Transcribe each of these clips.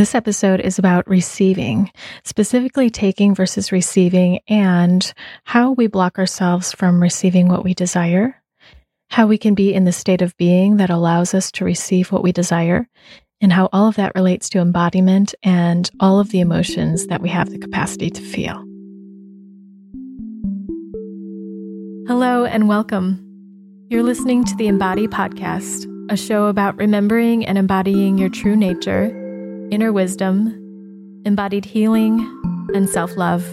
This episode is about receiving, specifically taking versus receiving, and how we block ourselves from receiving what we desire, how we can be in the state of being that allows us to receive what we desire, and how all of that relates to embodiment and all of the emotions that we have the capacity to feel. Hello and welcome. You're listening to the Embody Podcast, a show about remembering and embodying your true nature inner wisdom, embodied healing, and self love.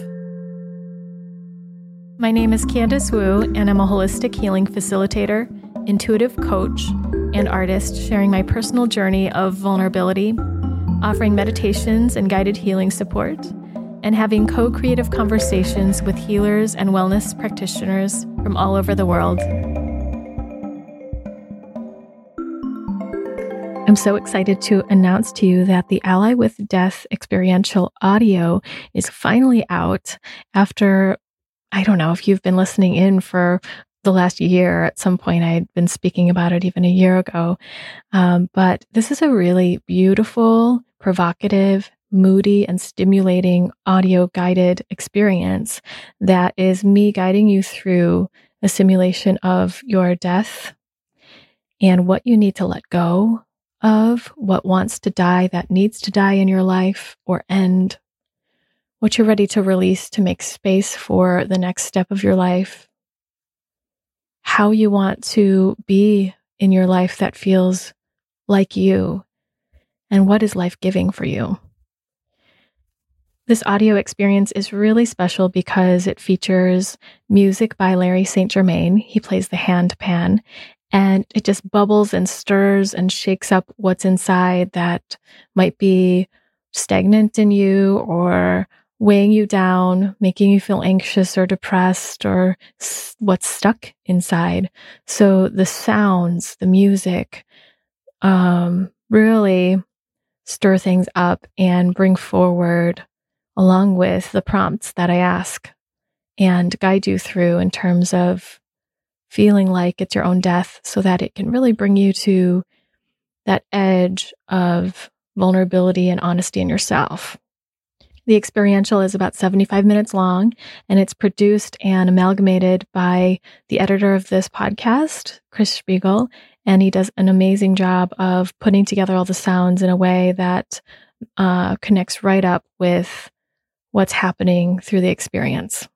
My name is Candice Wu, and I'm a holistic healing facilitator, intuitive coach, and artist sharing my personal journey of vulnerability, offering meditations and guided healing support, and having co creative conversations with healers and wellness practitioners from all over the world. So excited to announce to you that the Ally with Death experiential audio is finally out after, I don't know if you've been listening in for the last year. At some point, I had been speaking about it even a year ago. Um, but this is a really beautiful, provocative, moody, and stimulating audio guided experience that is me guiding you through a simulation of your death and what you need to let go of what wants to die that needs to die in your life or end, what you're ready to release to make space for the next step of your life, how you want to be in your life that feels like you, and what is life giving for you. This audio experience is really special because it features music by Larry St. Germain. He plays the hand pan, and it just bubbles and stirs and shakes up what's inside that might be stagnant in you or weighing you down, making you feel anxious or depressed or what's stuck inside. So the sounds, the music, um, really stir things up and bring forward along with the prompts that I ask and guide you through in terms of feeling like it's your own death so that it can really bring you to that edge of vulnerability and honesty in yourself. The experiential is about 75 minutes long and it's produced and amalgamated by the editor of this podcast, Chris Spiegel. And he does an amazing job of putting together all the sounds in a way that uh, connects right up with what's happening through the experience.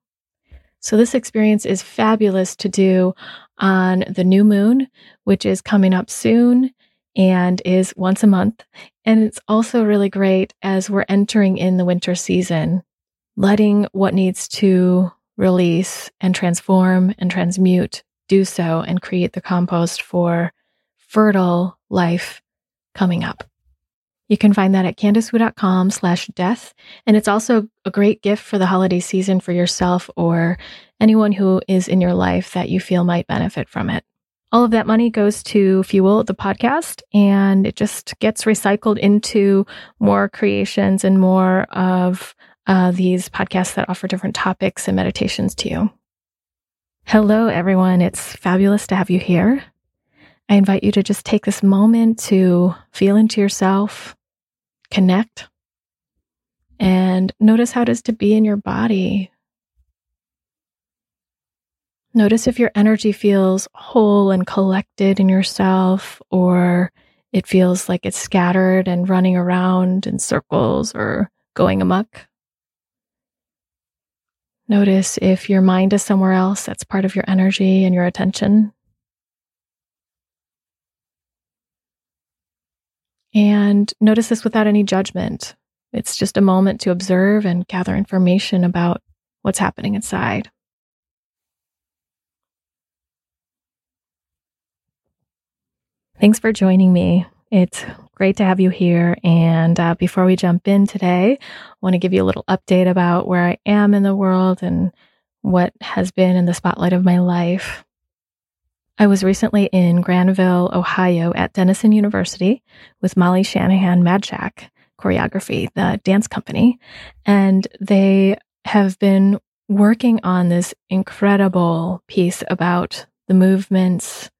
So this experience is fabulous to do on the new moon, which is coming up soon and is once a month. And it's also really great as we're entering in the winter season, letting what needs to release and transform and transmute do so and create the compost for fertile life coming up. You can find that at candicewu.com slash death. And it's also a great gift for the holiday season for yourself or anyone who is in your life that you feel might benefit from it. All of that money goes to fuel the podcast and it just gets recycled into more creations and more of uh, these podcasts that offer different topics and meditations to you. Hello, everyone. It's fabulous to have you here. I invite you to just take this moment to feel into yourself, connect and notice how it is to be in your body. Notice if your energy feels whole and collected in yourself, or it feels like it's scattered and running around in circles or going amuck. Notice if your mind is somewhere else that's part of your energy and your attention. And notice this without any judgment. It's just a moment to observe and gather information about what's happening inside. Thanks for joining me. It's great to have you here. And uh, before we jump in today, I want to give you a little update about where I am in the world and what has been in the spotlight of my life. I was recently in Granville, Ohio at Denison University with Molly Shanahan Mad Choreography, the dance company. And they have been working on this incredible piece about the movements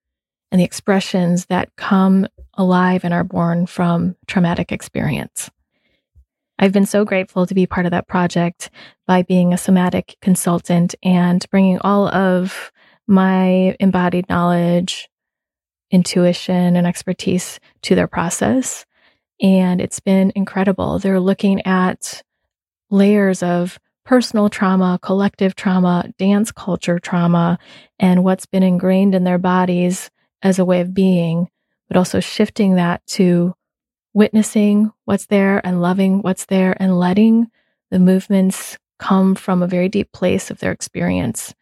and the expressions that come alive and are born from traumatic experience. I've been so grateful to be part of that project by being a somatic consultant and bringing all of my embodied knowledge, intuition, and expertise to their process. And it's been incredible. They're looking at layers of personal trauma, collective trauma, dance culture trauma, and what's been ingrained in their bodies as a way of being, but also shifting that to witnessing what's there and loving what's there and letting the movements come from a very deep place of their experience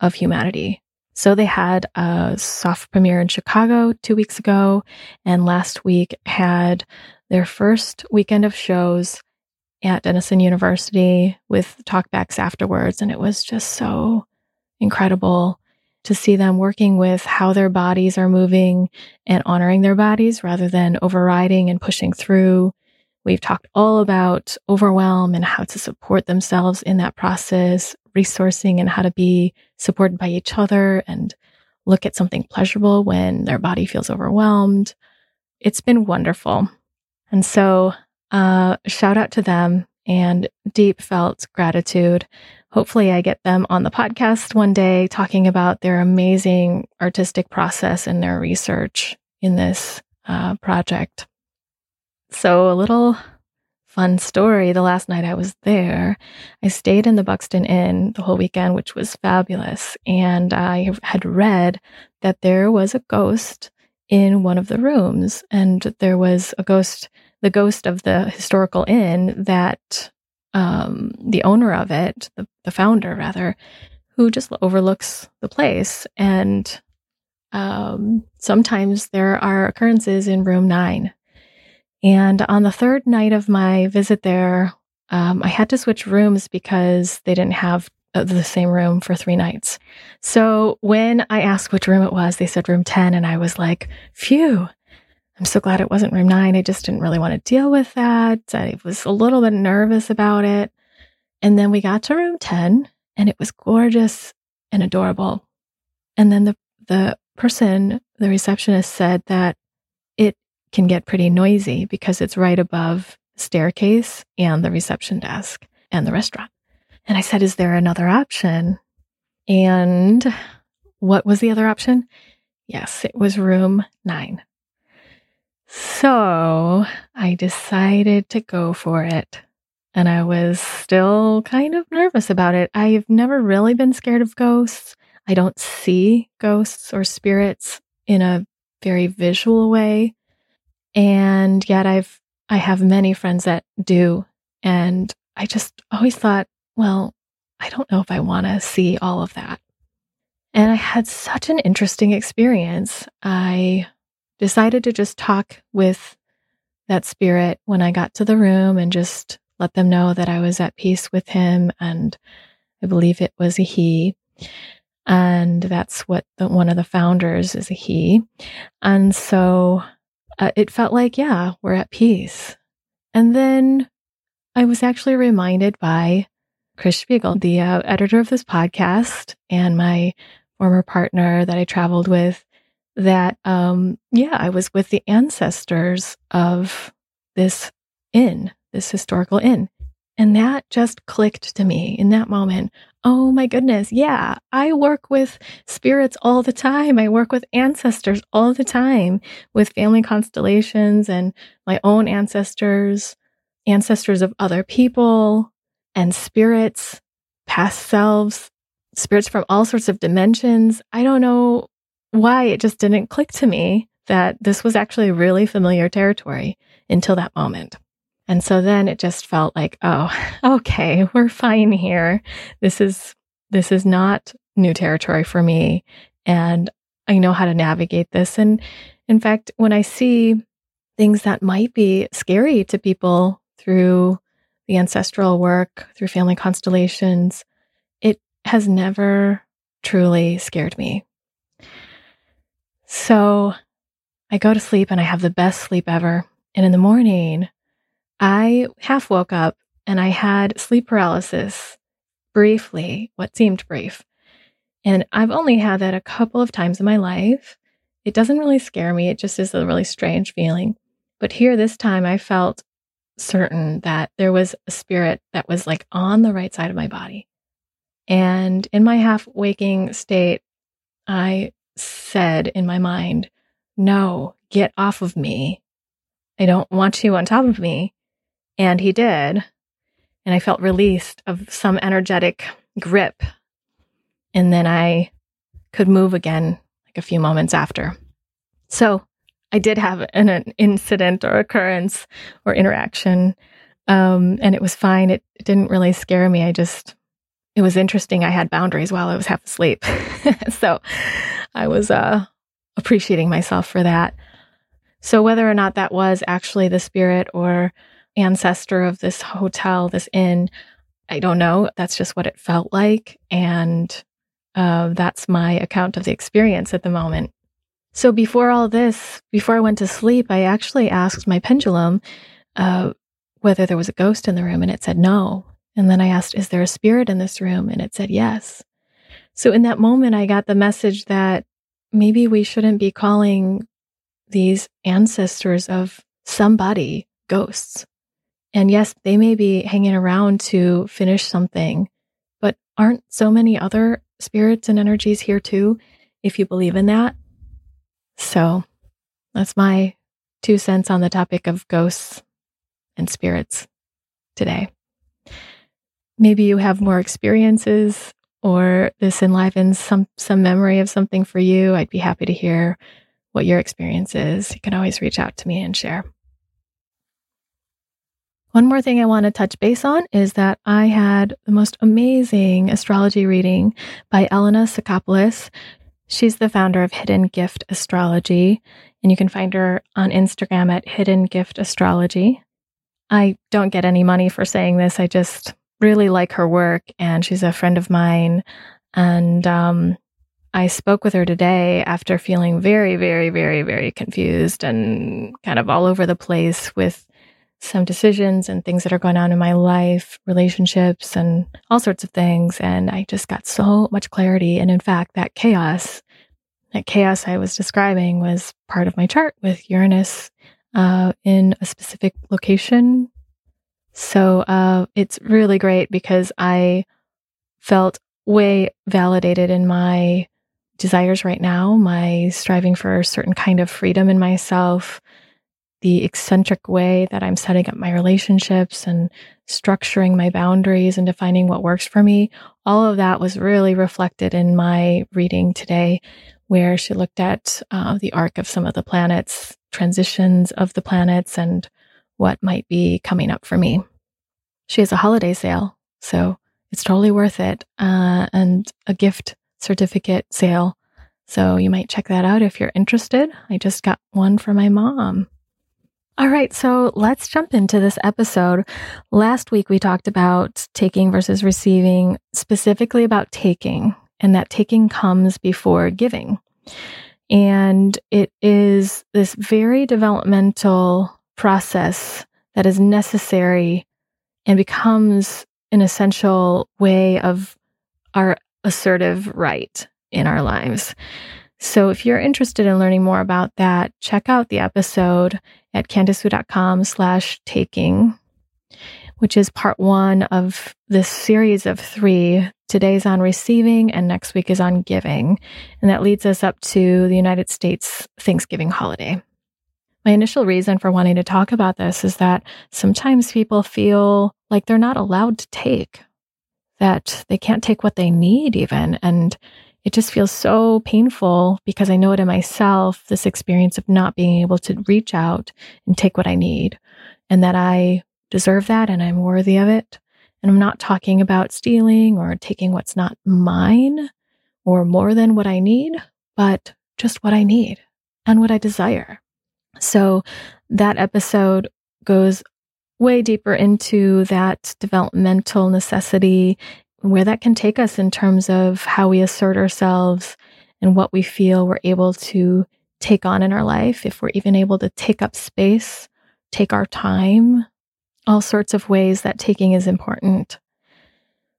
of humanity. So they had a soft premiere in Chicago two weeks ago, and last week had their first weekend of shows at Denison University with talkbacks afterwards. And it was just so incredible to see them working with how their bodies are moving and honoring their bodies rather than overriding and pushing through. We've talked all about overwhelm and how to support themselves in that process, resourcing and how to be supported by each other and look at something pleasurable when their body feels overwhelmed. It's been wonderful. And so uh, shout out to them and deep felt gratitude. Hopefully, I get them on the podcast one day talking about their amazing artistic process and their research in this uh, project. So, a little fun story. The last night I was there, I stayed in the Buxton Inn the whole weekend, which was fabulous. And I had read that there was a ghost in one of the rooms, and there was a ghost the ghost of the historical inn that um, the owner of it, the, the founder rather, who just overlooks the place. And um, sometimes there are occurrences in room nine. And on the third night of my visit there, um, I had to switch rooms because they didn't have uh, the same room for three nights. So when I asked which room it was, they said room 10. And I was like, phew, I'm so glad it wasn't room nine. I just didn't really want to deal with that. I was a little bit nervous about it. And then we got to room 10 and it was gorgeous and adorable. And then the, the person, the receptionist said that it can get pretty noisy because it's right above the staircase and the reception desk and the restaurant. And I said, Is there another option? And what was the other option? Yes, it was room nine. So I decided to go for it. And I was still kind of nervous about it. I've never really been scared of ghosts. I don't see ghosts or spirits in a very visual way. And yet I've I have many friends that do. And I just always thought, well, I don't know if I want to see all of that. And I had such an interesting experience. I decided to just talk with that spirit when I got to the room and just let them know that I was at peace with him. And I believe it was a he. And that's what the, one of the founders is a he. And so uh, it felt like, yeah, we're at peace. And then I was actually reminded by Chris Spiegel, the uh, editor of this podcast, and my former partner that I traveled with, that um yeah i was with the ancestors of this inn this historical inn and that just clicked to me in that moment oh my goodness. Yeah i work with spirits all the time. I work with ancestors all the time with family constellations and my own ancestors ancestors of other people and spirits past selves spirits from all sorts of dimensions. I don't know why it just didn't click to me that this was actually really familiar territory until that moment. And so then it just felt like, oh, okay, we're fine here. This is this is not new territory for me and I know how to navigate this and in fact, when I see things that might be scary to people through the ancestral work, through family constellations, it has never truly scared me. So I go to sleep and I have the best sleep ever. And in the morning, I half woke up and I had sleep paralysis briefly, what seemed brief. And I've only had that a couple of times in my life. It doesn't really scare me, it just is a really strange feeling. But here this time, I felt certain that there was a spirit that was like on the right side of my body. And in my half waking state, I said in my mind, No, get off of me. I don't want you on top of me. And he did. And I felt released of some energetic grip. And then I could move again like a few moments after. So I did have an, an incident or occurrence or interaction. Um, and it was fine. It, it didn't really scare me. I just, it was interesting. I had boundaries while I was half asleep. so I was uh, appreciating myself for that. So whether or not that was actually the spirit or ancestor of this hotel, this inn, I don't know. That's just what it felt like. And uh, that's my account of the experience at the moment. So before all this, before I went to sleep, I actually asked my pendulum uh, whether there was a ghost in the room, and it said no. And then I asked, Is there a spirit in this room? And it said yes. So in that moment, I got the message that maybe we shouldn't be calling these ancestors of somebody ghosts. And yes, they may be hanging around to finish something, but aren't so many other spirits and energies here too, if you believe in that? So that's my two cents on the topic of ghosts and spirits today. Maybe you have more experiences or this enlivens some some memory of something for you. I'd be happy to hear what your experience is. You can always reach out to me and share. One more thing I want to touch base on is that I had the most amazing astrology reading by Elena Sakopoulos. She's the founder of Hidden Gift Astrology, and you can find her on Instagram at Hidden Gift Astrology. I don't get any money for saying this. I just really like her work, and she's a friend of mine. And um, I spoke with her today after feeling very, very, very, very confused and kind of all over the place with some decisions and things that are going on in my life, relationships, and all sorts of things. And I just got so much clarity. And in fact, that chaos, that chaos I was describing was part of my chart with Uranus uh, in a specific location. So uh, it's really great because I felt way validated in my desires right now, my striving for a certain kind of freedom in myself, the eccentric way that I'm setting up my relationships and structuring my boundaries and defining what works for me. All of that was really reflected in my reading today, where she looked at uh, the arc of some of the planets, transitions of the planets, and what might be coming up for me. She has a holiday sale, so it's totally worth it, uh, and a gift certificate sale. So you might check that out if you're interested. I just got one for my mom. All right, so let's jump into this episode. Last week we talked about taking versus receiving, specifically about taking, and that taking comes before giving. And it is this very developmental process that is necessary and becomes an essential way of our assertive right in our lives. So if you're interested in learning more about that, check out the episode at candicewu.com slash taking, which is part one of this series of three. Today's on receiving and next week is on giving. And that leads us up to the United States Thanksgiving holiday. My initial reason for wanting to talk about this is that sometimes people feel like they're not allowed to take, that they can't take what they need even. And it just feels so painful because I know it in myself this experience of not being able to reach out and take what I need, and that I deserve that and I'm worthy of it. And I'm not talking about stealing or taking what's not mine or more than what I need, but just what I need and what I desire. So that episode goes way deeper into that developmental necessity where that can take us in terms of how we assert ourselves and what we feel we're able to take on in our life, if we're even able to take up space, take our time, all sorts of ways that taking is important.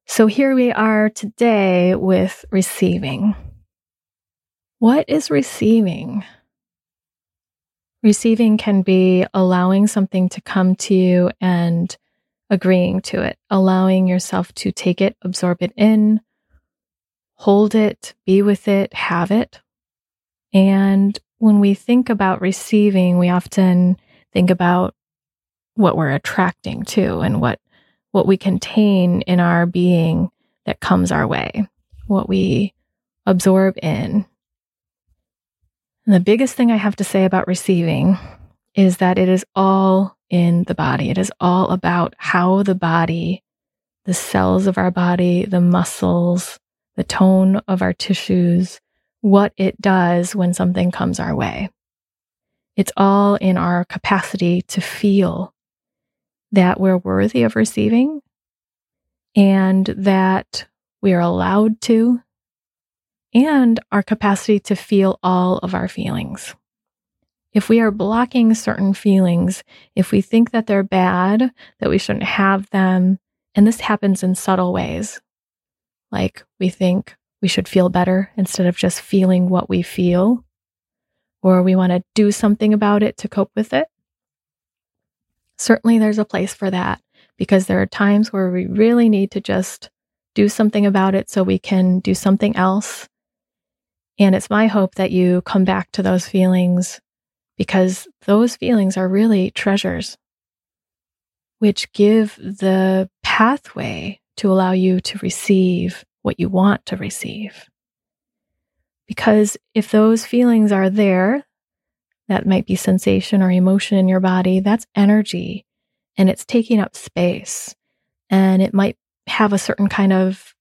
So here we are today with receiving. What is receiving? Receiving can be allowing something to come to you and agreeing to it, allowing yourself to take it, absorb it in, hold it, be with it, have it. And when we think about receiving, we often think about what we're attracting to and what what we contain in our being that comes our way, what we absorb in. And the biggest thing I have to say about receiving is that it is all in the body. It is all about how the body, the cells of our body, the muscles, the tone of our tissues, what it does when something comes our way. It's all in our capacity to feel that we're worthy of receiving and that we are allowed to, and our capacity to feel all of our feelings. If we are blocking certain feelings, if we think that they're bad, that we shouldn't have them, and this happens in subtle ways, like we think we should feel better instead of just feeling what we feel, or we want to do something about it to cope with it. Certainly, there's a place for that because there are times where we really need to just do something about it so we can do something else. And it's my hope that you come back to those feelings because those feelings are really treasures, which give the pathway to allow you to receive what you want to receive. Because if those feelings are there, that might be sensation or emotion in your body, that's energy and it's taking up space. And it might have a certain kind of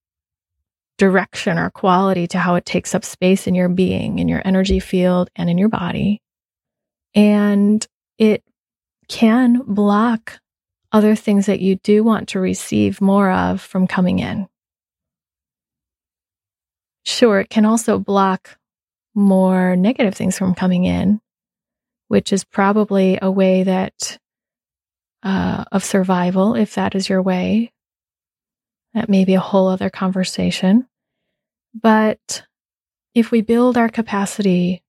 direction or quality to how it takes up space in your being, in your energy field, and in your body. And it can block other things that you do want to receive more of from coming in. Sure, it can also block more negative things from coming in, which is probably a way that uh, of survival, if that is your way. That may be a whole other conversation. But if we build our capacity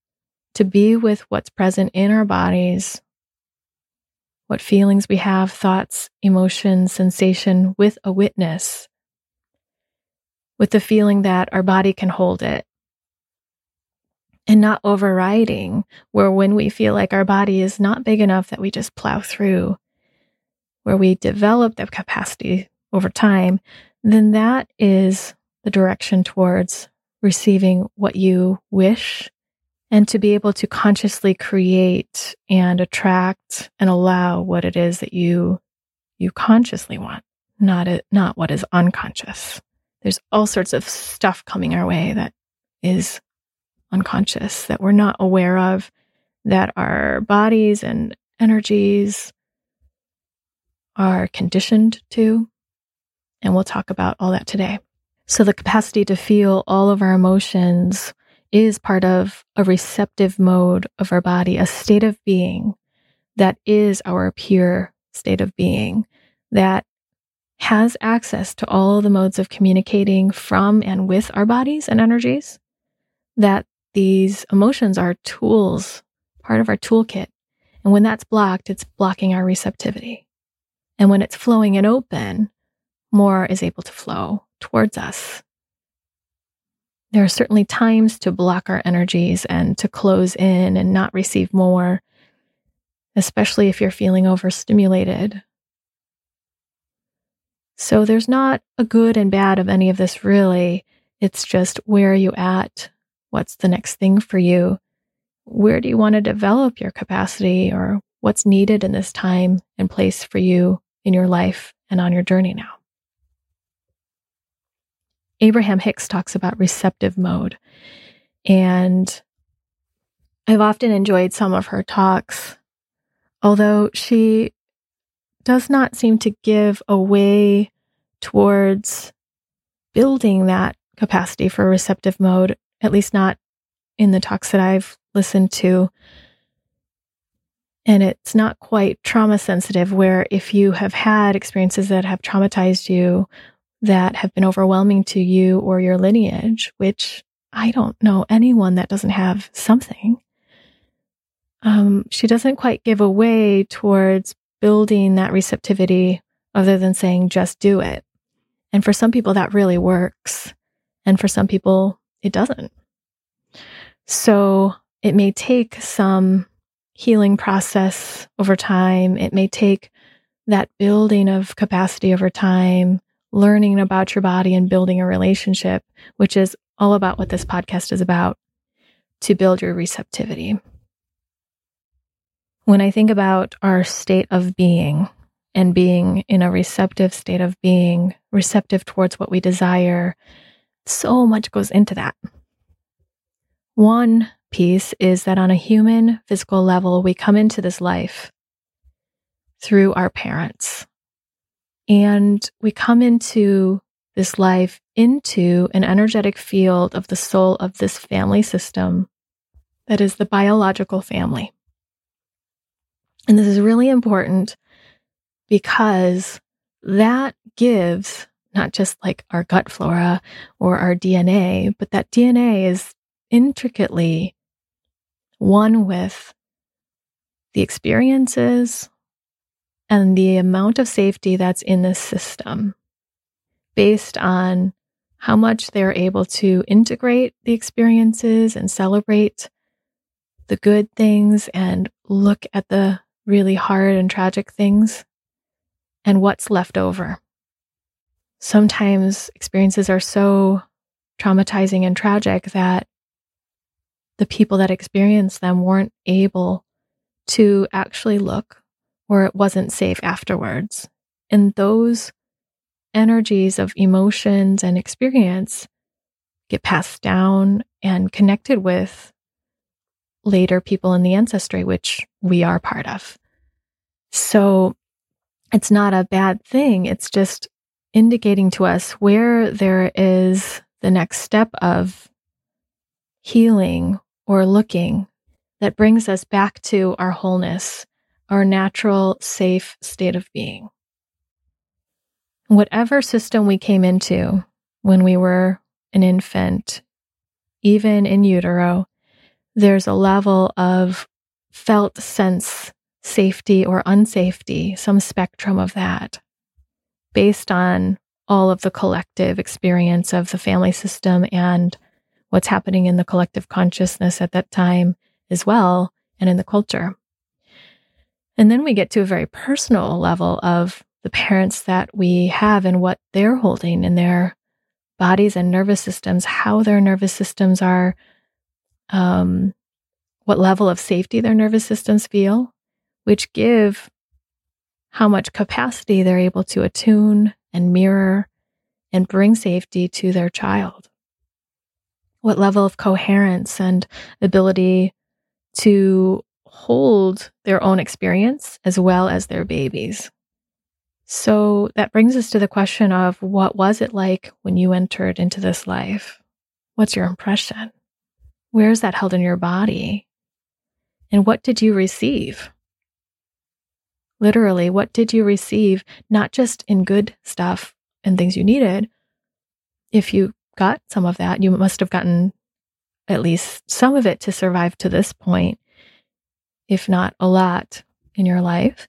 to be with what's present in our bodies, what feelings we have, thoughts, emotions, sensation with a witness, with the feeling that our body can hold it, and not overriding, where when we feel like our body is not big enough that we just plow through, where we develop the capacity over time, then that is the direction towards receiving what you wish and to be able to consciously create and attract and allow what it is that you you consciously want not it not what is unconscious. There's all sorts of stuff coming our way that is unconscious that we're not aware of that our bodies and energies are conditioned to and we'll talk about all that today. So the capacity to feel all of our emotions is part of a receptive mode of our body, a state of being that is our pure state of being that has access to all the modes of communicating from and with our bodies and energies. That these emotions are tools, part of our toolkit. And when that's blocked, it's blocking our receptivity. And when it's flowing and open, more is able to flow towards us there are certainly times to block our energies and to close in and not receive more, especially if you're feeling overstimulated. So there's not a good and bad of any of this really. It's just where are you at? What's the next thing for you? Where do you want to develop your capacity or what's needed in this time and place for you in your life and on your journey now? Abraham Hicks talks about receptive mode. And I've often enjoyed some of her talks, although she does not seem to give a way towards building that capacity for receptive mode, at least not in the talks that I've listened to. And it's not quite trauma sensitive, where if you have had experiences that have traumatized you that have been overwhelming to you or your lineage, which I don't know anyone that doesn't have something. um, she doesn't quite give away towards building that receptivity other than saying, just do it. And for some people, that really works. And for some people, it doesn't. So it may take some healing process over time. It may take that building of capacity over time, learning about your body and building a relationship, which is all about what this podcast is about to build your receptivity. When I think about our state of being and being in a receptive state of being, receptive towards what we desire, so much goes into that. One piece is that on a human physical level, we come into this life through our parents. And we come into this life into an energetic field of the soul of this family system that is the biological family. And this is really important because that gives not just like our gut flora or our DNA, but that DNA is intricately one with the experiences and the amount of safety that's in this system based on how much they're able to integrate the experiences and celebrate the good things and look at the really hard and tragic things and what's left over. Sometimes experiences are so traumatizing and tragic that the people that experience them weren't able to actually look or it wasn't safe afterwards. And those energies of emotions and experience get passed down and connected with later people in the ancestry, which we are part of. So it's not a bad thing. It's just indicating to us where there is the next step of healing or looking that brings us back to our wholeness, our natural, safe state of being. Whatever system we came into when we were an infant, even in utero, there's a level of felt sense safety or unsafety, some spectrum of that, based on all of the collective experience of the family system and what's happening in the collective consciousness at that time as well, and in the culture. And then we get to a very personal level of the parents that we have and what they're holding in their bodies and nervous systems, how their nervous systems are um, what level of safety their nervous systems feel, which give how much capacity they're able to attune and mirror and bring safety to their child. What level of coherence and ability to hold their own experience as well as their babies. So that brings us to the question of what was it like when you entered into this life? What's your impression? Where is that held in your body? And what did you receive? Literally, what did you receive? Not just in good stuff and things you needed. If you got some of that, you must have gotten at least some of it to survive to this point, if not a lot in your life.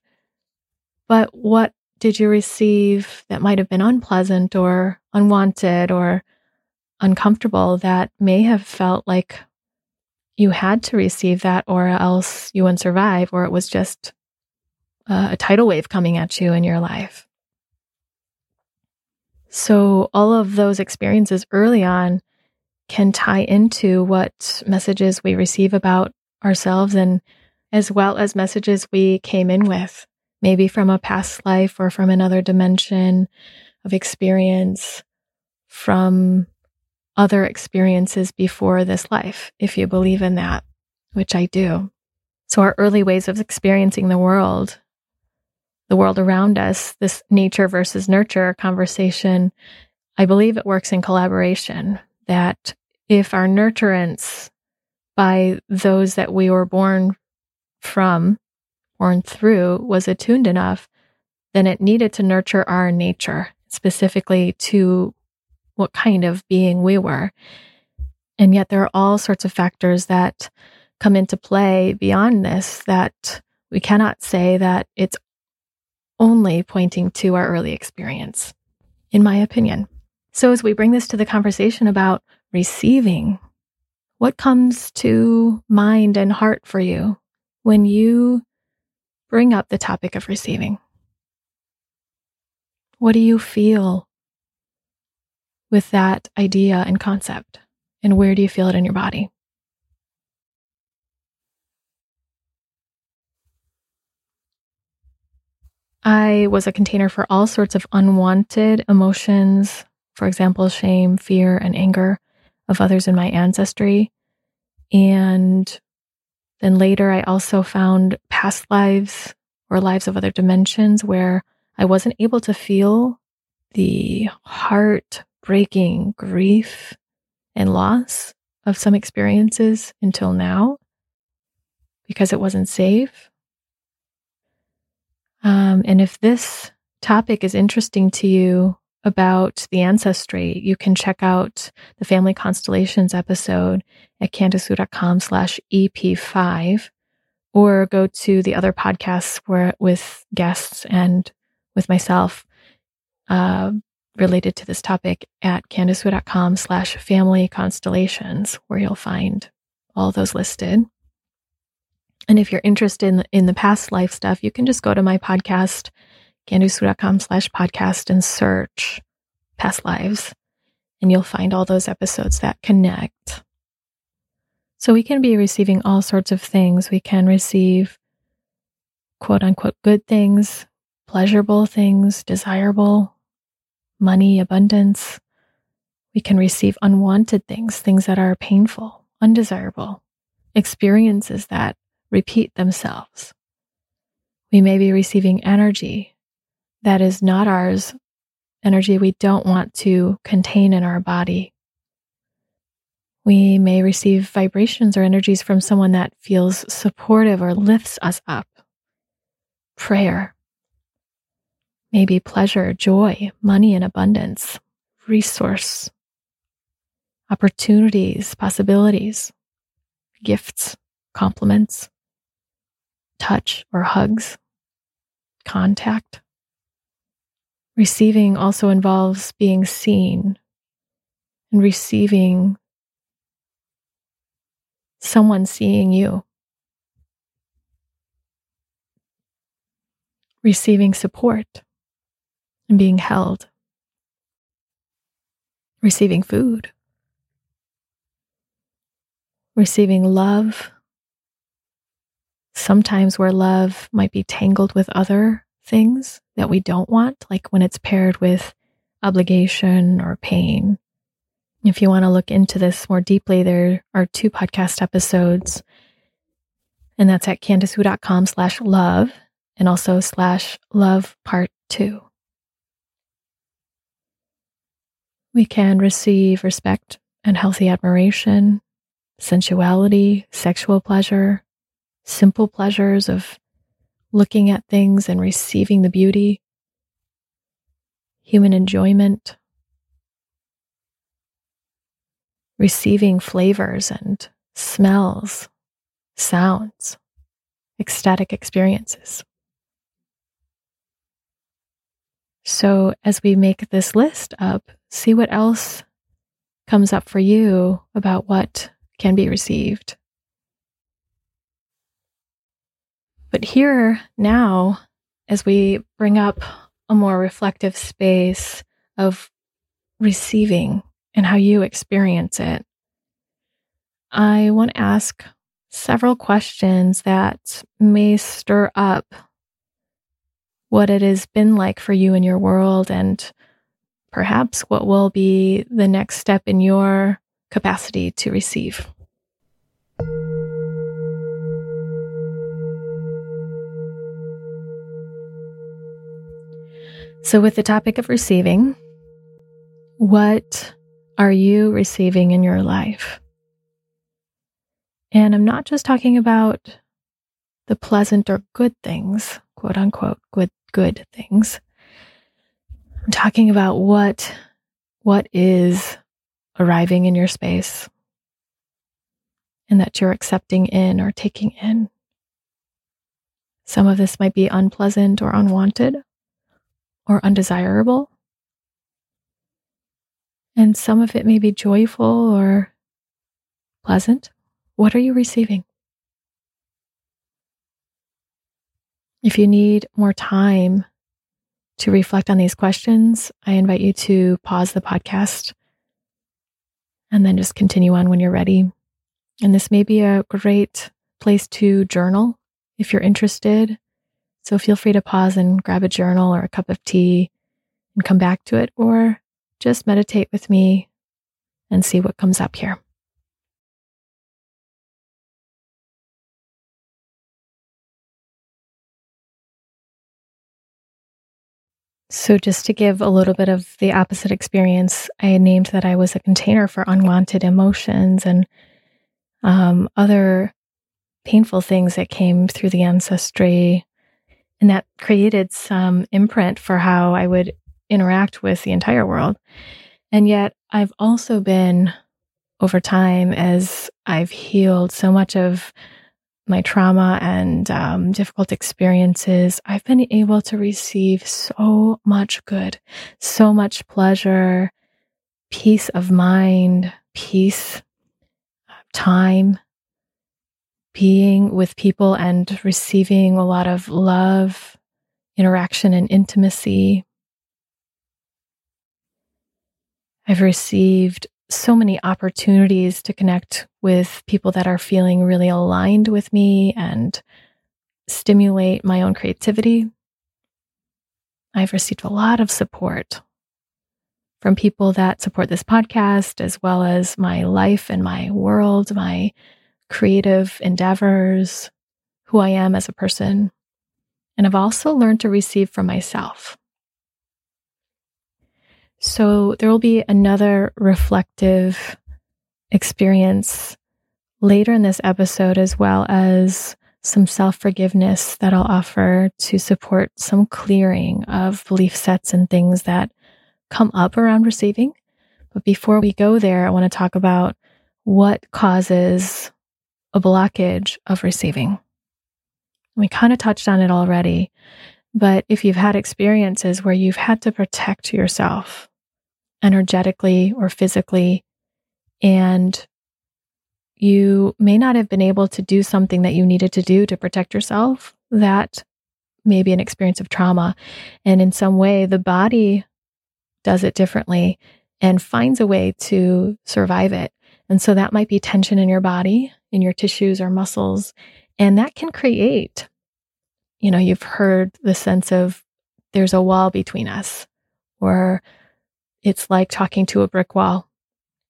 But what did you receive that might have been unpleasant or unwanted or uncomfortable that may have felt like you had to receive that or else you wouldn't survive, or it was just uh, a tidal wave coming at you in your life. So, all of those experiences early on can tie into what messages we receive about ourselves and as well as messages we came in with, maybe from a past life or from another dimension of experience, from other experiences before this life, if you believe in that, which I do. So, our early ways of experiencing the world, the world around us, this nature versus nurture conversation, I believe it works in collaboration. That if our nurturance by those that we were born from, born through, was attuned enough, then it needed to nurture our nature, specifically to what kind of being we were. And yet, there are all sorts of factors that come into play beyond this that we cannot say that it's only pointing to our early experience, in my opinion. So, as we bring this to the conversation about receiving, what comes to mind and heart for you when you bring up the topic of receiving? What do you feel with that idea and concept? And where do you feel it in your body? I was a container for all sorts of unwanted emotions, for example, shame, fear, and anger of others in my ancestry. And then later, I also found past lives or lives of other dimensions where I wasn't able to feel the heart-breaking grief and loss of some experiences until now because it wasn't safe. Um, and if this topic is interesting to you about the ancestry, you can check out the family constellations episode at candicewu.com slash EP5 or go to the other podcasts where with guests and with myself uh, related to this topic at candicewu.com slash family constellations, where you'll find all those listed. And if you're interested in, in the past life stuff, you can just go to my podcast, candicewu.com slash podcast and search past lives. And you'll find all those episodes that connect. So we can be receiving all sorts of things. We can receive quote unquote good things, pleasurable things, desirable, money, abundance. We can receive unwanted things, things that are painful, undesirable, experiences that repeat themselves. We may be receiving energy that is not ours, energy we don't want to contain in our body. We may receive vibrations or energies from someone that feels supportive or lifts us up. Prayer, maybe pleasure, joy, money and abundance, resource, opportunities, possibilities, gifts, compliments, touch or hugs, contact. Receiving also involves being seen and receiving someone seeing you. Receiving support and being held, receiving food, receiving love. Sometimes where love might be tangled with other things that we don't want, like when it's paired with obligation or pain. If you want to look into this more deeply, there are two podcast episodes, and that's at candicewu.com slash love and also slash love part two. We can receive respect and healthy admiration, sensuality, sexual pleasure, simple pleasures of looking at things and receiving the beauty, human enjoyment, receiving flavors and smells, sounds, ecstatic experiences. So, as we make this list up, see what else comes up for you about what can be received. But here now, as we bring up a more reflective space of receiving and how you experience it, I want to ask several questions that may stir up what it has been like for you in your world and perhaps what will be the next step in your capacity to receive. So, with the topic of receiving, what are you receiving in your life? And I'm not just talking about the pleasant or good things, quote unquote, good good things. I'm talking about what what is arriving in your space. and that you're accepting in or taking in. Some of this might be unpleasant or unwanted or undesirable. And some of it may be joyful or pleasant. What are you receiving? If you need more time to reflect on these questions, I invite you to pause the podcast and then just continue on when you're ready. And this may be a great place to journal if you're interested. So feel free to pause and grab a journal or a cup of tea and come back to it, or just meditate with me and see what comes up here. So, just to give a little bit of the opposite experience, I named that I was a container for unwanted emotions and um, other painful things that came through the ancestry. And that created some imprint for how I would interact with the entire world. And yet, I've also been over time as I've healed so much of my trauma and um, difficult experiences, I've been able to receive so much good, so much pleasure, peace of mind, peace, time, being with people and receiving a lot of love, interaction, and intimacy. I've received so many opportunities to connect with people that are feeling really aligned with me and stimulate my own creativity. I've received a lot of support from people that support this podcast, as well as my life and my world, my creative endeavors, who I am as a person. And I've also learned to receive from myself. So there will be another reflective experience later in this episode, as well as some self forgiveness that I'll offer to support some clearing of belief sets and things that come up around receiving. But before we go there, I want to talk about what causes a blockage of receiving. We kind of touched on it already, but if you've had experiences where you've had to protect yourself energetically or physically, and you may not have been able to do something that you needed to do to protect yourself, that may be an experience of trauma. And in some way, the body does it differently and finds a way to survive it. And so that might be tension in your body, in your tissues or muscles. And that can create, you know, you've heard the sense of there's a wall between us, or it's like talking to a brick wall,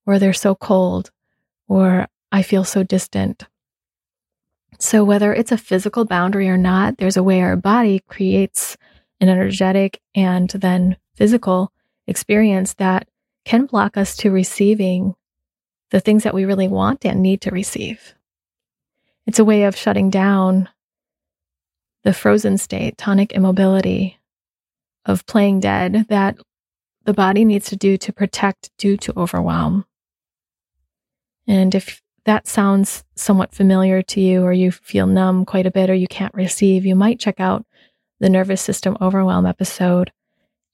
or they're so cold, or I feel so distant. So, whether it's a physical boundary or not, there's a way our body creates an energetic and then physical experience that can block us to receiving the things that we really want and need to receive. It's a way of shutting down the frozen state, tonic immobility of playing dead that the body needs to do to protect due to overwhelm. And if that sounds somewhat familiar to you, or you feel numb quite a bit, or you can't receive, you might check out the nervous system overwhelm episode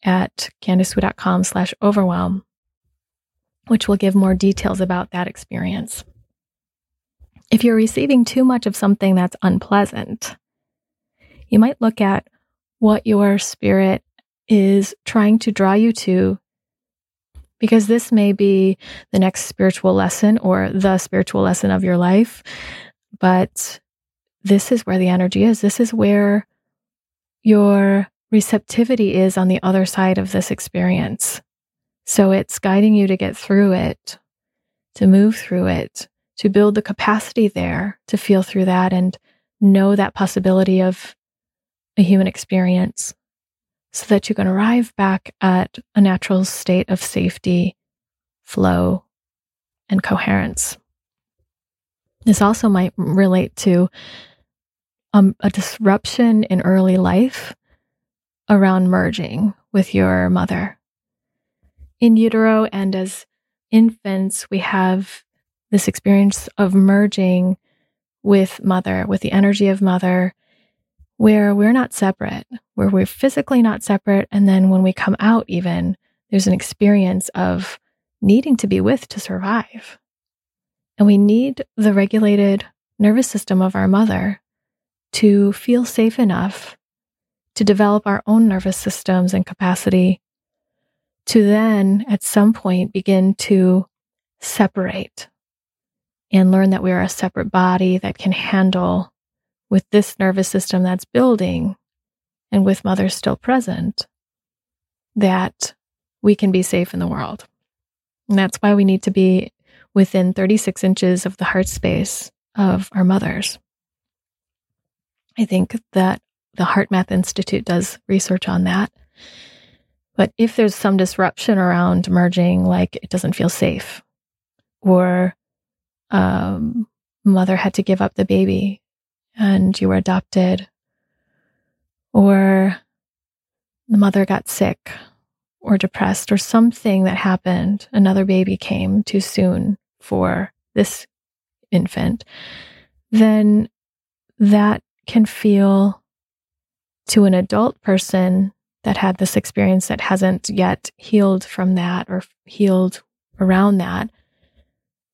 at candicewu.com slash overwhelm, which will give more details about that experience. If you're receiving too much of something that's unpleasant, you might look at what your spirit is trying to draw you to, because this may be the next spiritual lesson or the spiritual lesson of your life. But this is where the energy is. This is where your receptivity is on the other side of this experience. So it's guiding you to get through it, to move through it, to build the capacity there to feel through that and know that possibility of a human experience so that you can arrive back at a natural state of safety, flow, and coherence. This also might relate to um, a disruption in early life around merging with your mother. In utero and as infants, we have this experience of merging with mother, with the energy of mother, where we're not separate, where we're physically not separate. And then when we come out, even there's an experience of needing to be with to survive. And we need the regulated nervous system of our mother to feel safe enough to develop our own nervous systems and capacity to then at some point begin to separate and learn that we are a separate body that can handle with this nervous system that's building and with mother still present that we can be safe in the world. And that's why we need to be within 36 inches of the heart space of our mothers. I think that the HeartMath Institute does research on that. But if there's some disruption around merging, like it doesn't feel safe, or um, mother had to give up the baby and you were adopted, or the mother got sick or depressed, or something that happened, another baby came too soon for this infant, then that can feel to an adult person that had this experience that hasn't yet healed from that or healed around that,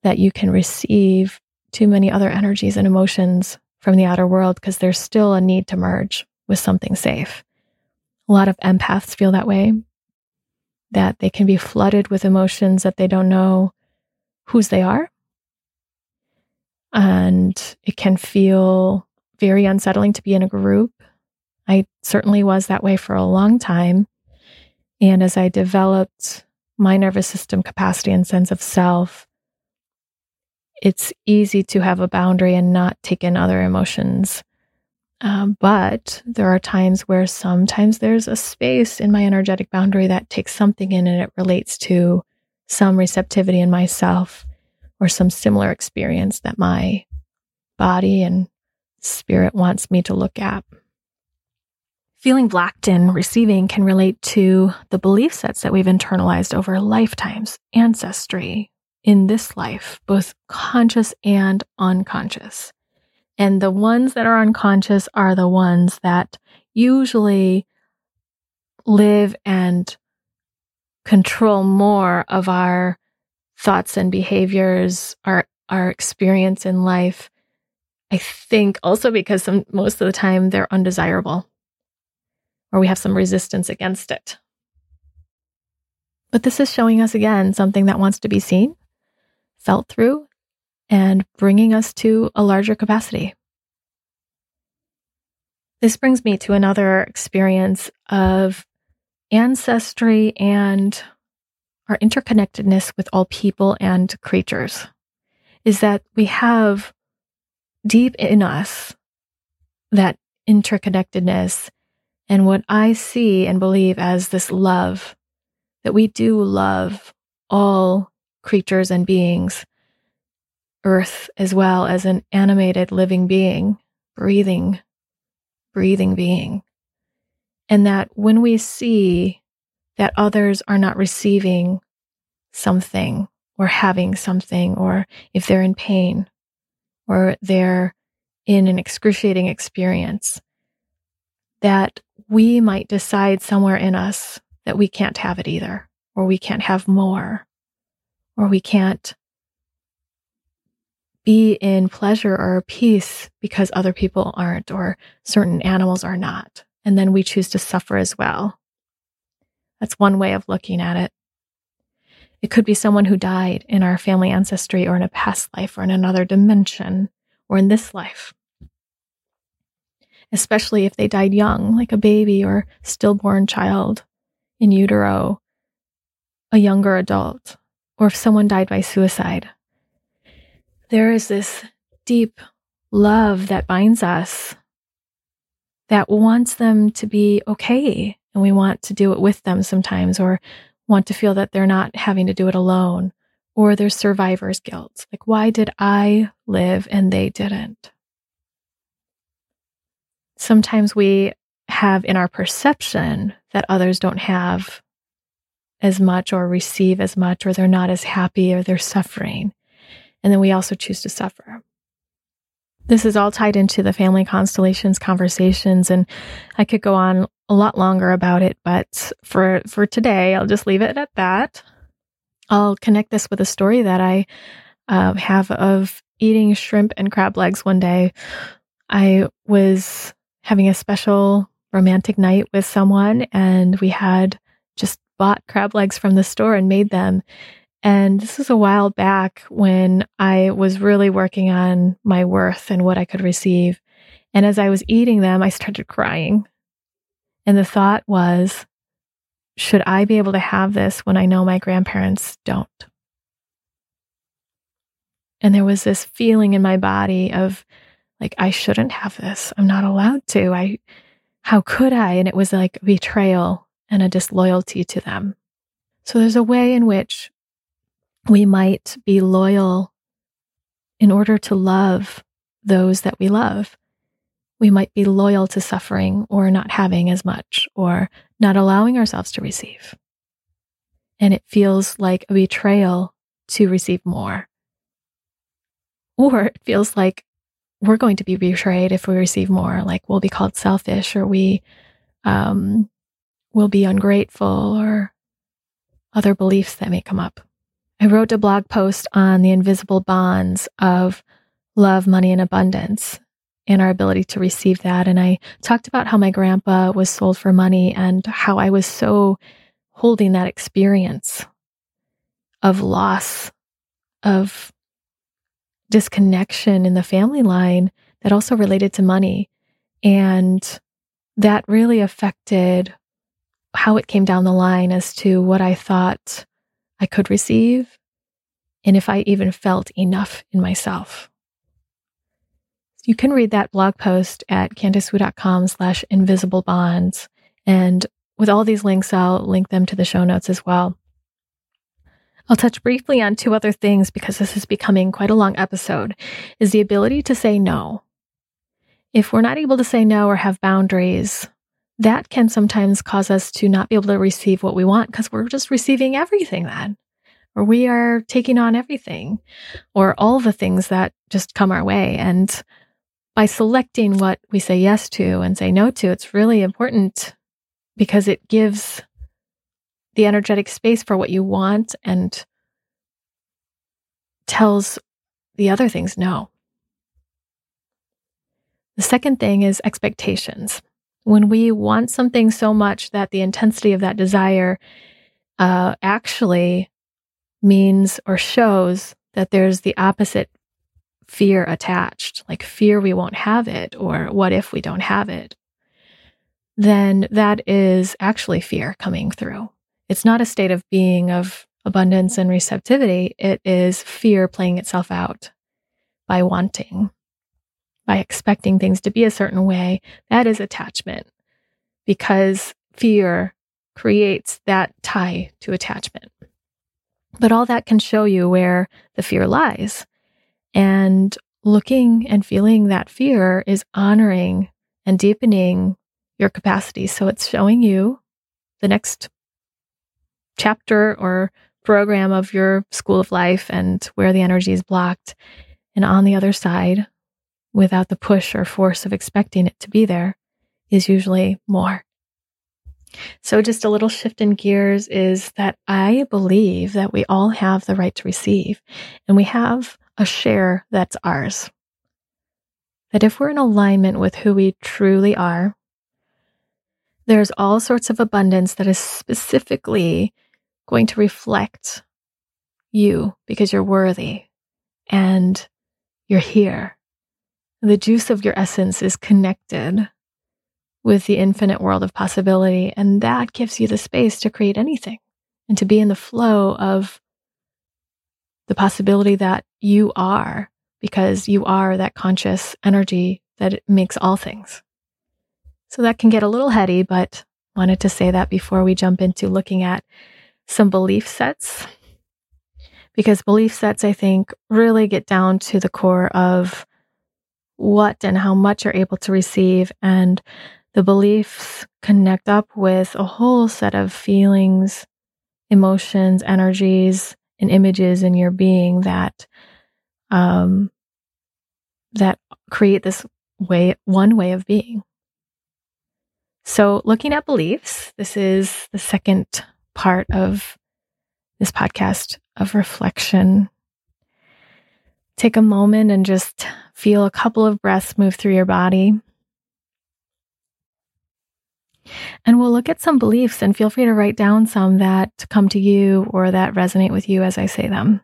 that you can receive too many other energies and emotions from the outer world because there's still a need to merge with something safe. A lot of empaths feel that way, that they can be flooded with emotions that they don't know whose they are. And it can feel very unsettling to be in a group I certainly was that way for a long time. And as I developed my nervous system capacity and sense of self, it's easy to have a boundary and not take in other emotions. Um, but there are times where sometimes there's a space in my energetic boundary that takes something in and it relates to some receptivity in myself or some similar experience that my body and spirit wants me to look at. Feeling blocked in receiving can relate to the belief sets that we've internalized over lifetimes, ancestry in this life, both conscious and unconscious. And the ones that are unconscious are the ones that usually live and control more of our thoughts and behaviors, our, our experience in life. I think also because some, most of the time they're undesirable or we have some resistance against it. But this is showing us again something that wants to be seen, felt through, and bringing us to a larger capacity. This brings me to another experience of ancestry and our interconnectedness with all people and creatures. Is that we have deep in us that interconnectedness and what I see and believe as this love, that we do love all creatures and beings, earth as well as an animated living being, breathing, breathing being. And that when we see that others are not receiving something or having something, or if they're in pain or they're in an excruciating experience, that we might decide somewhere in us that we can't have it either, or we can't have more, or we can't be in pleasure or peace because other people aren't, or certain animals are not. And then we choose to suffer as well. That's one way of looking at it. It could be someone who died in our family ancestry or in a past life or in another dimension or in this life especially if they died young, like a baby or stillborn child in utero, a younger adult, or if someone died by suicide. There is this deep love that binds us that wants them to be okay. And we want to do it with them sometimes, or want to feel that they're not having to do it alone, or there's survivor's guilt. Like, why did I live and they didn't? sometimes we have in our perception that others don't have as much or receive as much or they're not as happy or they're suffering. And then we also choose to suffer. This is all tied into the family constellations conversations, and I could go on a lot longer about it, but for for today, I'll just leave it at that. I'll connect this with a story that I uh, have of eating shrimp and crab legs one day. I was having a special romantic night with someone, and we had bought crab legs from the store and made them. And this was a while back when I was really working on my worth and what I could receive. And as I was eating them, I started crying. And the thought was, should I be able to have this when I know my grandparents don't? And there was this feeling in my body of like, I shouldn't have this. I'm not allowed to. I, how could I? And it was like betrayal and a disloyalty to them. So there's a way in which we might be loyal in order to love those that we love. We might be loyal to suffering or not having as much or not allowing ourselves to receive. And it feels like a betrayal to receive more. Or it feels like we're going to be betrayed if we receive more, like we'll be called selfish or we um, will be ungrateful or other beliefs that may come up. I wrote a blog post on the invisible bonds of love, money, and abundance and our ability to receive that. And I talked about how my grandpa was sold for money and how I was so holding that experience of loss, of disconnection in the family line that also related to money. And that really affected how it came down the line as to what I thought I could receive and if I even felt enough in myself. You can read that blog post at candicewu.com slash invisible bonds. And with all these links, I'll link them to the show notes as well. I'll touch briefly on two other things because this is becoming quite a long episode is the ability to say no. If we're not able to say no or have boundaries, that can sometimes cause us to not be able to receive what we want because we're just receiving everything then. Or we are taking on everything or all the things that just come our way. And by selecting what we say yes to and say no to, it's really important because it gives the energetic space for what you want and tells the other things no. The second thing is expectations when we want something so much that the intensity of that desire uh, actually means or shows that there's the opposite fear attached, like fear we won't have it, or what if we don't have it, then that is actually fear coming through. It's not a state of being of abundance and receptivity, it is fear playing itself out by wanting by expecting things to be a certain way, that is attachment because fear creates that tie to attachment. But all that can show you where the fear lies. And looking and feeling that fear is honoring and deepening your capacity. So it's showing you the next chapter or program of your school of life and where the energy is blocked. And on the other side, without the push or force of expecting it to be there is usually more. So, just a little shift in gears is that I believe that we all have the right to receive and we have a share that's ours. That if we're in alignment with who we truly are, there's all sorts of abundance that is specifically going to reflect you because you're worthy and you're here the juice of your essence is connected with the infinite world of possibility. And that gives you the space to create anything and to be in the flow of the possibility that you are, because you are that conscious energy that makes all things. So that can get a little heady, but wanted to say that before we jump into looking at some belief sets. Because belief sets, I think, really get down to the core of what and how much you're able to receive. And the beliefs connect up with a whole set of feelings, emotions, energies, and images in your being that um, that create this way, one way of being. So, looking at beliefs, this is the second part of this podcast of reflection. Take a moment and just feel a couple of breaths move through your body. And we'll look at some beliefs and feel free to write down some that come to you or that resonate with you as I say them.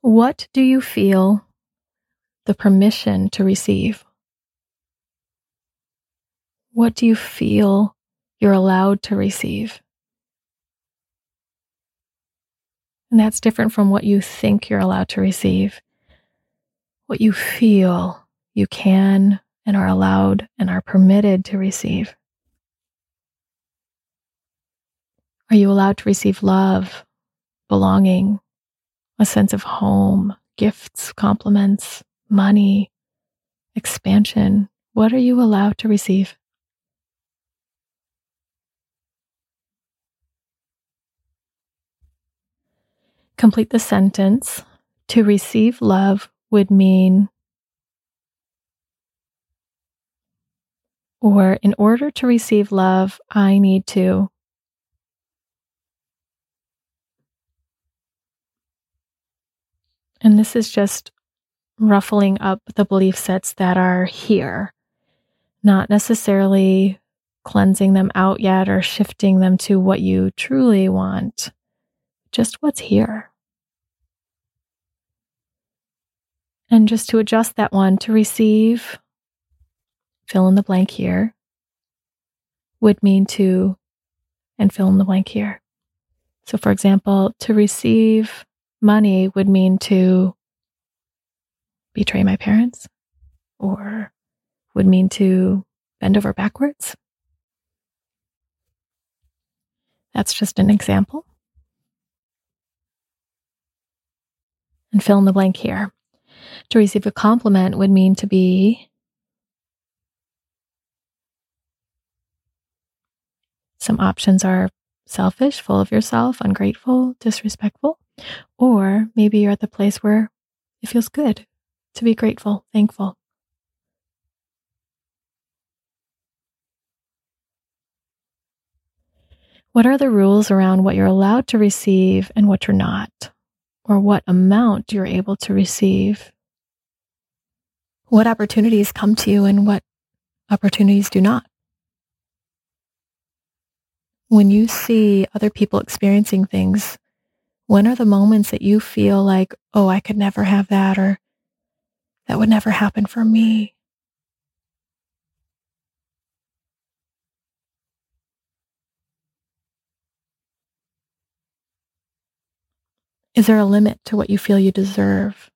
What do you feel the permission to receive? What do you feel you're allowed to receive? And that's different from what you think you're allowed to receive. What you feel you can and are allowed and are permitted to receive. Are you allowed to receive love, belonging, a sense of home, gifts, compliments, money, expansion? What are you allowed to receive? Complete the sentence. To receive love would mean, or in order to receive love, I need to. And this is just ruffling up the belief sets that are here, not necessarily cleansing them out yet or shifting them to what you truly want, just what's here. And just to adjust that one to receive, fill in the blank here, would mean to, and fill in the blank here. So, for example, to receive money would mean to betray my parents, or would mean to bend over backwards. That's just an example. And fill in the blank here. To receive a compliment would mean to be some options are selfish, full of yourself, ungrateful, disrespectful, or maybe you're at the place where it feels good to be grateful, thankful. What are the rules around what you're allowed to receive and what you're not? Or what amount you're able to receive what opportunities come to you and what opportunities do not. When you see other people experiencing things, when are the moments that you feel like, oh, I could never have that or that would never happen for me? Is there a limit to what you feel you deserve?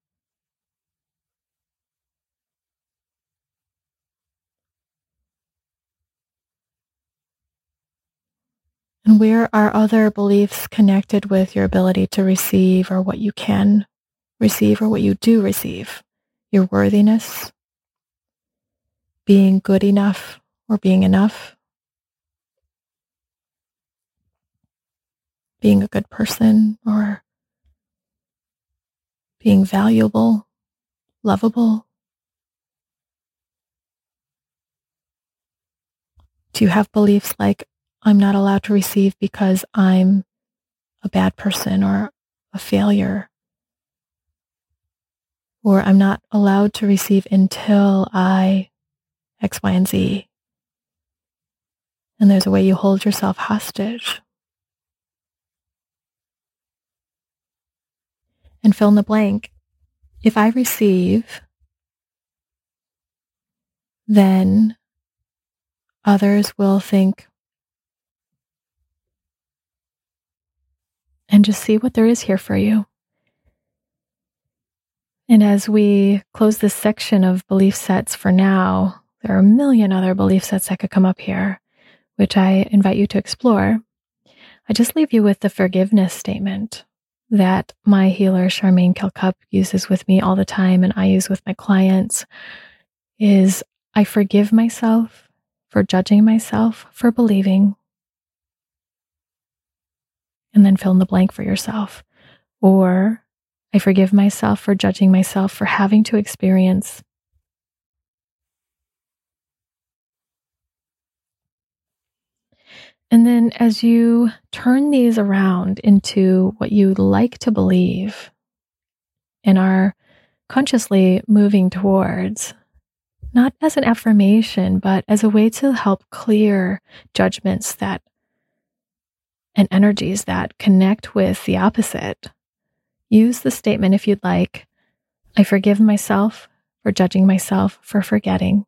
And where are other beliefs connected with your ability to receive or what you can receive or what you do receive? Your worthiness, being good enough or being enough, being a good person or being valuable, lovable. Do you have beliefs like I'm not allowed to receive because I'm a bad person or a failure. Or I'm not allowed to receive until I X, Y, and Z. And there's a way you hold yourself hostage. And fill in the blank. If I receive, then others will think and just see what there is here for you. And as we close this section of belief sets for now, there are a million other belief sets that could come up here, which I invite you to explore. I just leave you with the forgiveness statement that my healer, Charmaine Kilcup, uses with me all the time and I use with my clients is I forgive myself for judging myself for believing and then fill in the blank for yourself. Or I forgive myself for judging myself for having to experience. And then as you turn these around into what you like to believe and are consciously moving towards, not as an affirmation, but as a way to help clear judgments that and energies that connect with the opposite, use the statement if you'd like I forgive myself for judging myself for forgetting.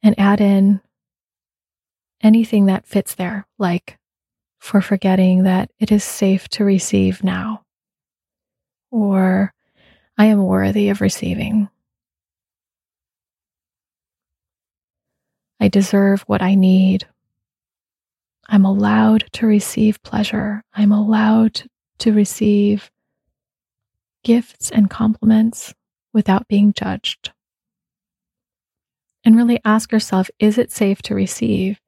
And add in anything that fits there, like for forgetting that it is safe to receive now, or I am worthy of receiving. I deserve what I need. I'm allowed to receive pleasure. I'm allowed to receive gifts and compliments without being judged. And really ask yourself is it safe to receive?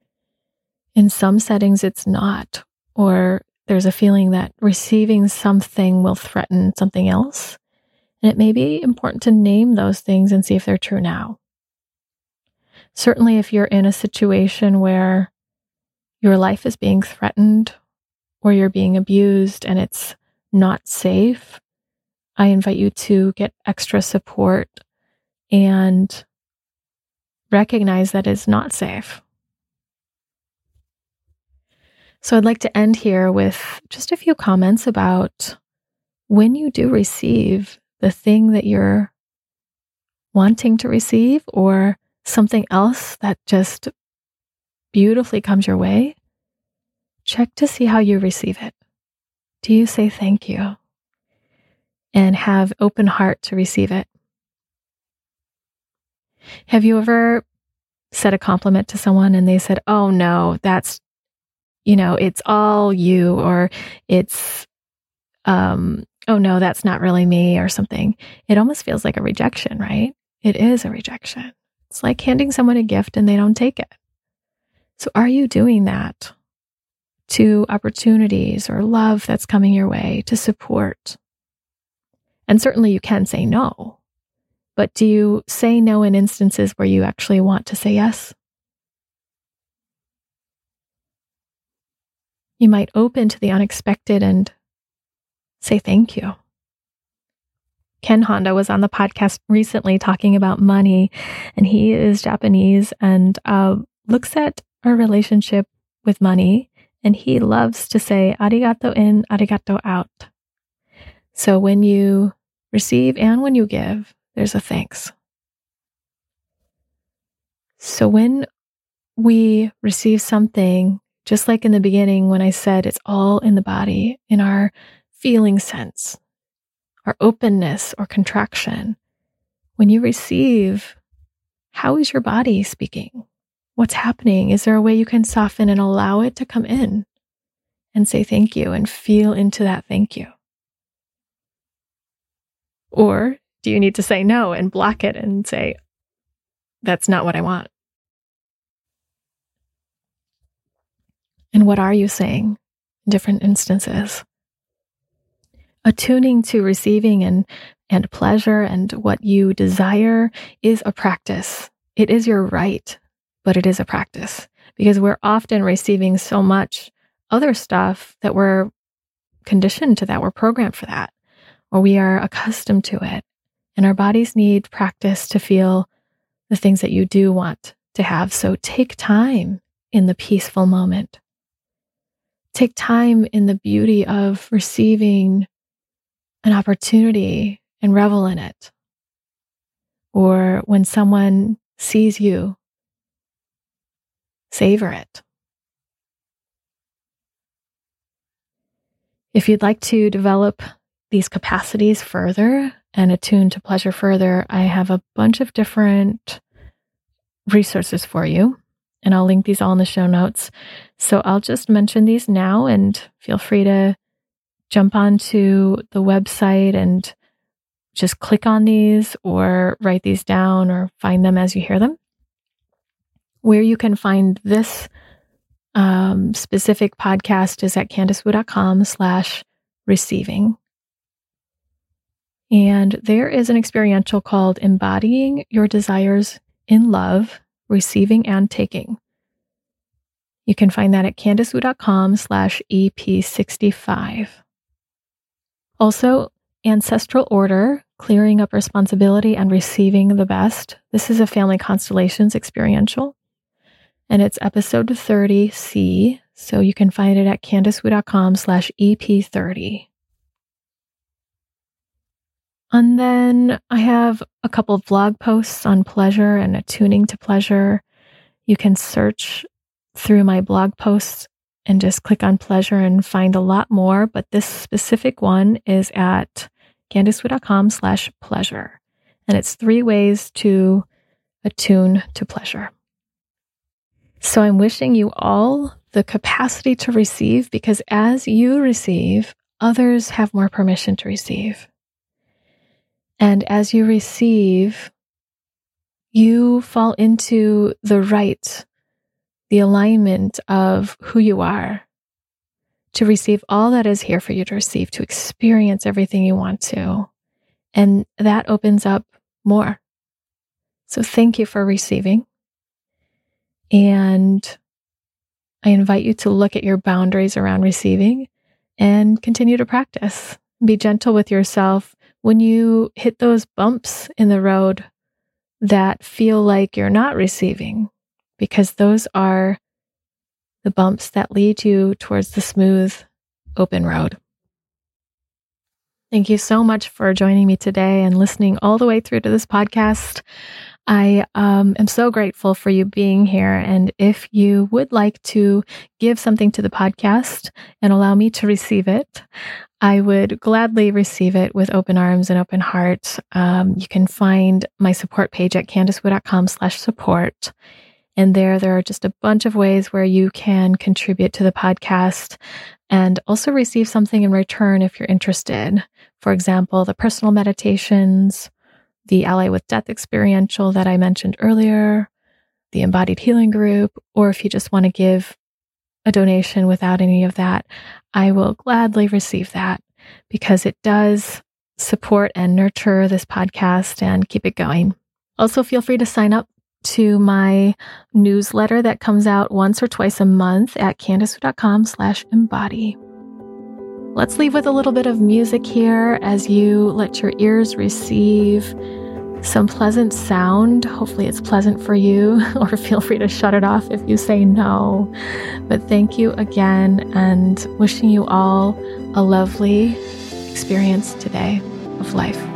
In some settings, it's not, or there's a feeling that receiving something will threaten something else. And it may be important to name those things and see if they're true now. Certainly, if you're in a situation where your life is being threatened or you're being abused and it's not safe, I invite you to get extra support and recognize that it's not safe. So I'd like to end here with just a few comments about when you do receive the thing that you're wanting to receive or something else that just beautifully comes your way, check to see how you receive it. Do you say thank you and have open heart to receive it? Have you ever said a compliment to someone and they said, "Oh no, that's you know, it's all you or it's um oh no, that's not really me or something." It almost feels like a rejection, right? It is a rejection. It's like handing someone a gift and they don't take it. So, are you doing that to opportunities or love that's coming your way to support? And certainly you can say no, but do you say no in instances where you actually want to say yes? You might open to the unexpected and say thank you. Ken Honda was on the podcast recently talking about money, and he is Japanese and uh, looks at our relationship with money, and he loves to say arigato in, arigato out. So when you receive and when you give, there's a thanks. So when we receive something, just like in the beginning when I said it's all in the body, in our feeling sense, our openness or contraction, when you receive, how is your body speaking? what's happening? Is there a way you can soften and allow it to come in and say thank you and feel into that thank you? Or do you need to say no and block it and say, that's not what I want? And what are you saying in different instances? Attuning to receiving and, and pleasure and what you desire is a practice. It is your right but it is a practice because we're often receiving so much other stuff that we're conditioned to that, we're programmed for that, or we are accustomed to it. And our bodies need practice to feel the things that you do want to have. So take time in the peaceful moment. Take time in the beauty of receiving an opportunity and revel in it. Or when someone sees you savor it. If you'd like to develop these capacities further and attune to pleasure further, I have a bunch of different resources for you, and I'll link these all in the show notes. So I'll just mention these now and feel free to jump onto the website and just click on these or write these down or find them as you hear them. Where you can find this um, specific podcast is at candicewu.com slash receiving. And there is an experiential called Embodying Your Desires in Love, Receiving and Taking. You can find that at candicewu.com slash EP65. Also, Ancestral Order, Clearing Up Responsibility and Receiving the Best. This is a family constellations experiential. And it's episode 30C. So you can find it at candicewu.com slash EP30. And then I have a couple of blog posts on pleasure and attuning to pleasure. You can search through my blog posts and just click on pleasure and find a lot more. But this specific one is at candicewu.com slash pleasure. And it's three ways to attune to pleasure. So I'm wishing you all the capacity to receive because as you receive, others have more permission to receive. And as you receive, you fall into the right, the alignment of who you are to receive all that is here for you to receive, to experience everything you want to. And that opens up more. So thank you for receiving. And I invite you to look at your boundaries around receiving and continue to practice. Be gentle with yourself when you hit those bumps in the road that feel like you're not receiving, because those are the bumps that lead you towards the smooth, open road. Thank you so much for joining me today and listening all the way through to this podcast. I um, am so grateful for you being here. And if you would like to give something to the podcast and allow me to receive it, I would gladly receive it with open arms and open heart. Um, you can find my support page at candicewu.com slash support. And there, there are just a bunch of ways where you can contribute to the podcast and also receive something in return if you're interested. For example, the personal meditations, the Ally with Death experiential that I mentioned earlier, the embodied healing group, or if you just want to give a donation without any of that, I will gladly receive that because it does support and nurture this podcast and keep it going. Also, feel free to sign up to my newsletter that comes out once or twice a month at candicewu.com slash embody. Let's leave with a little bit of music here as you let your ears receive some pleasant sound. Hopefully, it's pleasant for you, or feel free to shut it off if you say no. But thank you again, and wishing you all a lovely experience today of life.